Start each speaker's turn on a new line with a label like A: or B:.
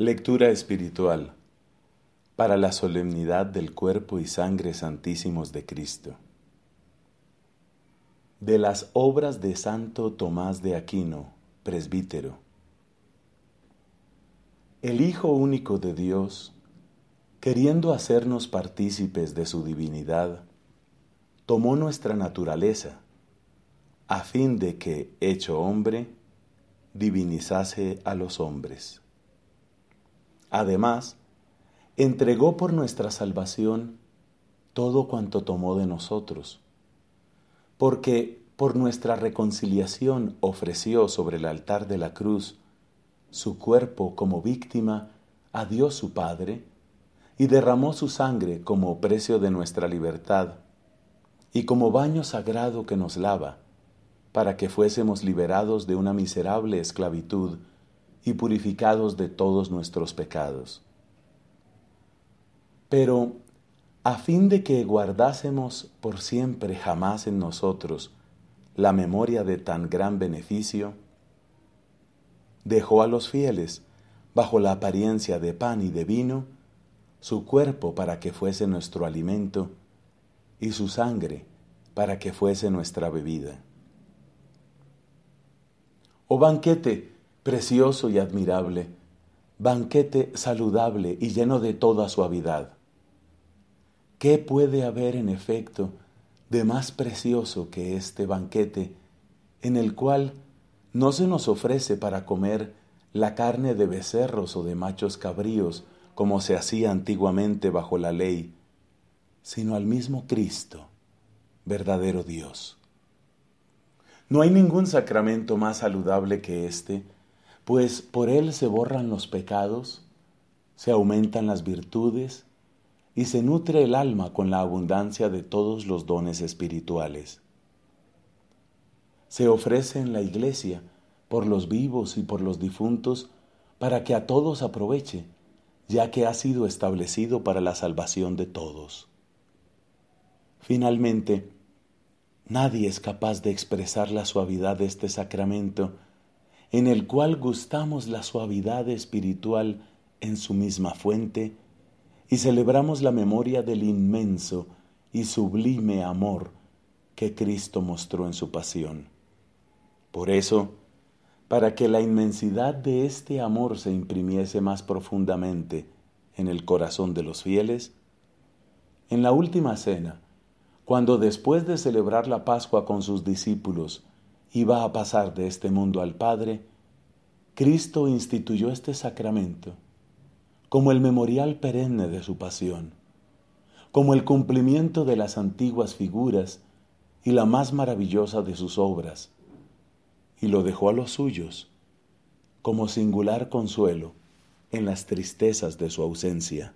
A: Lectura espiritual para la solemnidad del cuerpo y sangre santísimos de Cristo. De las obras de Santo Tomás de Aquino, presbítero. El Hijo único de Dios, queriendo hacernos partícipes de su divinidad, tomó nuestra naturaleza, a fin de que, hecho hombre, divinizase a los hombres. Además, entregó por nuestra salvación todo cuanto tomó de nosotros, porque por nuestra reconciliación ofreció sobre el altar de la cruz su cuerpo como víctima a Dios su Padre, y derramó su sangre como precio de nuestra libertad, y como baño sagrado que nos lava, para que fuésemos liberados de una miserable esclavitud y purificados de todos nuestros pecados. Pero, a fin de que guardásemos por siempre jamás en nosotros la memoria de tan gran beneficio, dejó a los fieles, bajo la apariencia de pan y de vino, su cuerpo para que fuese nuestro alimento y su sangre para que fuese nuestra bebida. Oh banquete precioso y admirable, banquete saludable y lleno de toda suavidad. ¿Qué puede haber en efecto de más precioso que este banquete en el cual no se nos ofrece para comer la carne de becerros o de machos cabríos como se hacía antiguamente bajo la ley, sino al mismo Cristo, verdadero Dios? No hay ningún sacramento más saludable que este, pues por él se borran los pecados, se aumentan las virtudes y se nutre el alma con la abundancia de todos los dones espirituales. Se ofrece en la iglesia por los vivos y por los difuntos para que a todos aproveche, ya que ha sido establecido para la salvación de todos. Finalmente, nadie es capaz de expresar la suavidad de este sacramento en el cual gustamos la suavidad espiritual en su misma fuente y celebramos la memoria del inmenso y sublime amor que Cristo mostró en su pasión. Por eso, para que la inmensidad de este amor se imprimiese más profundamente en el corazón de los fieles, en la última cena, cuando después de celebrar la Pascua con sus discípulos, iba a pasar de este mundo al Padre, Cristo instituyó este sacramento como el memorial perenne de su pasión, como el cumplimiento de las antiguas figuras y la más maravillosa de sus obras, y lo dejó a los suyos como singular consuelo en las tristezas de su ausencia.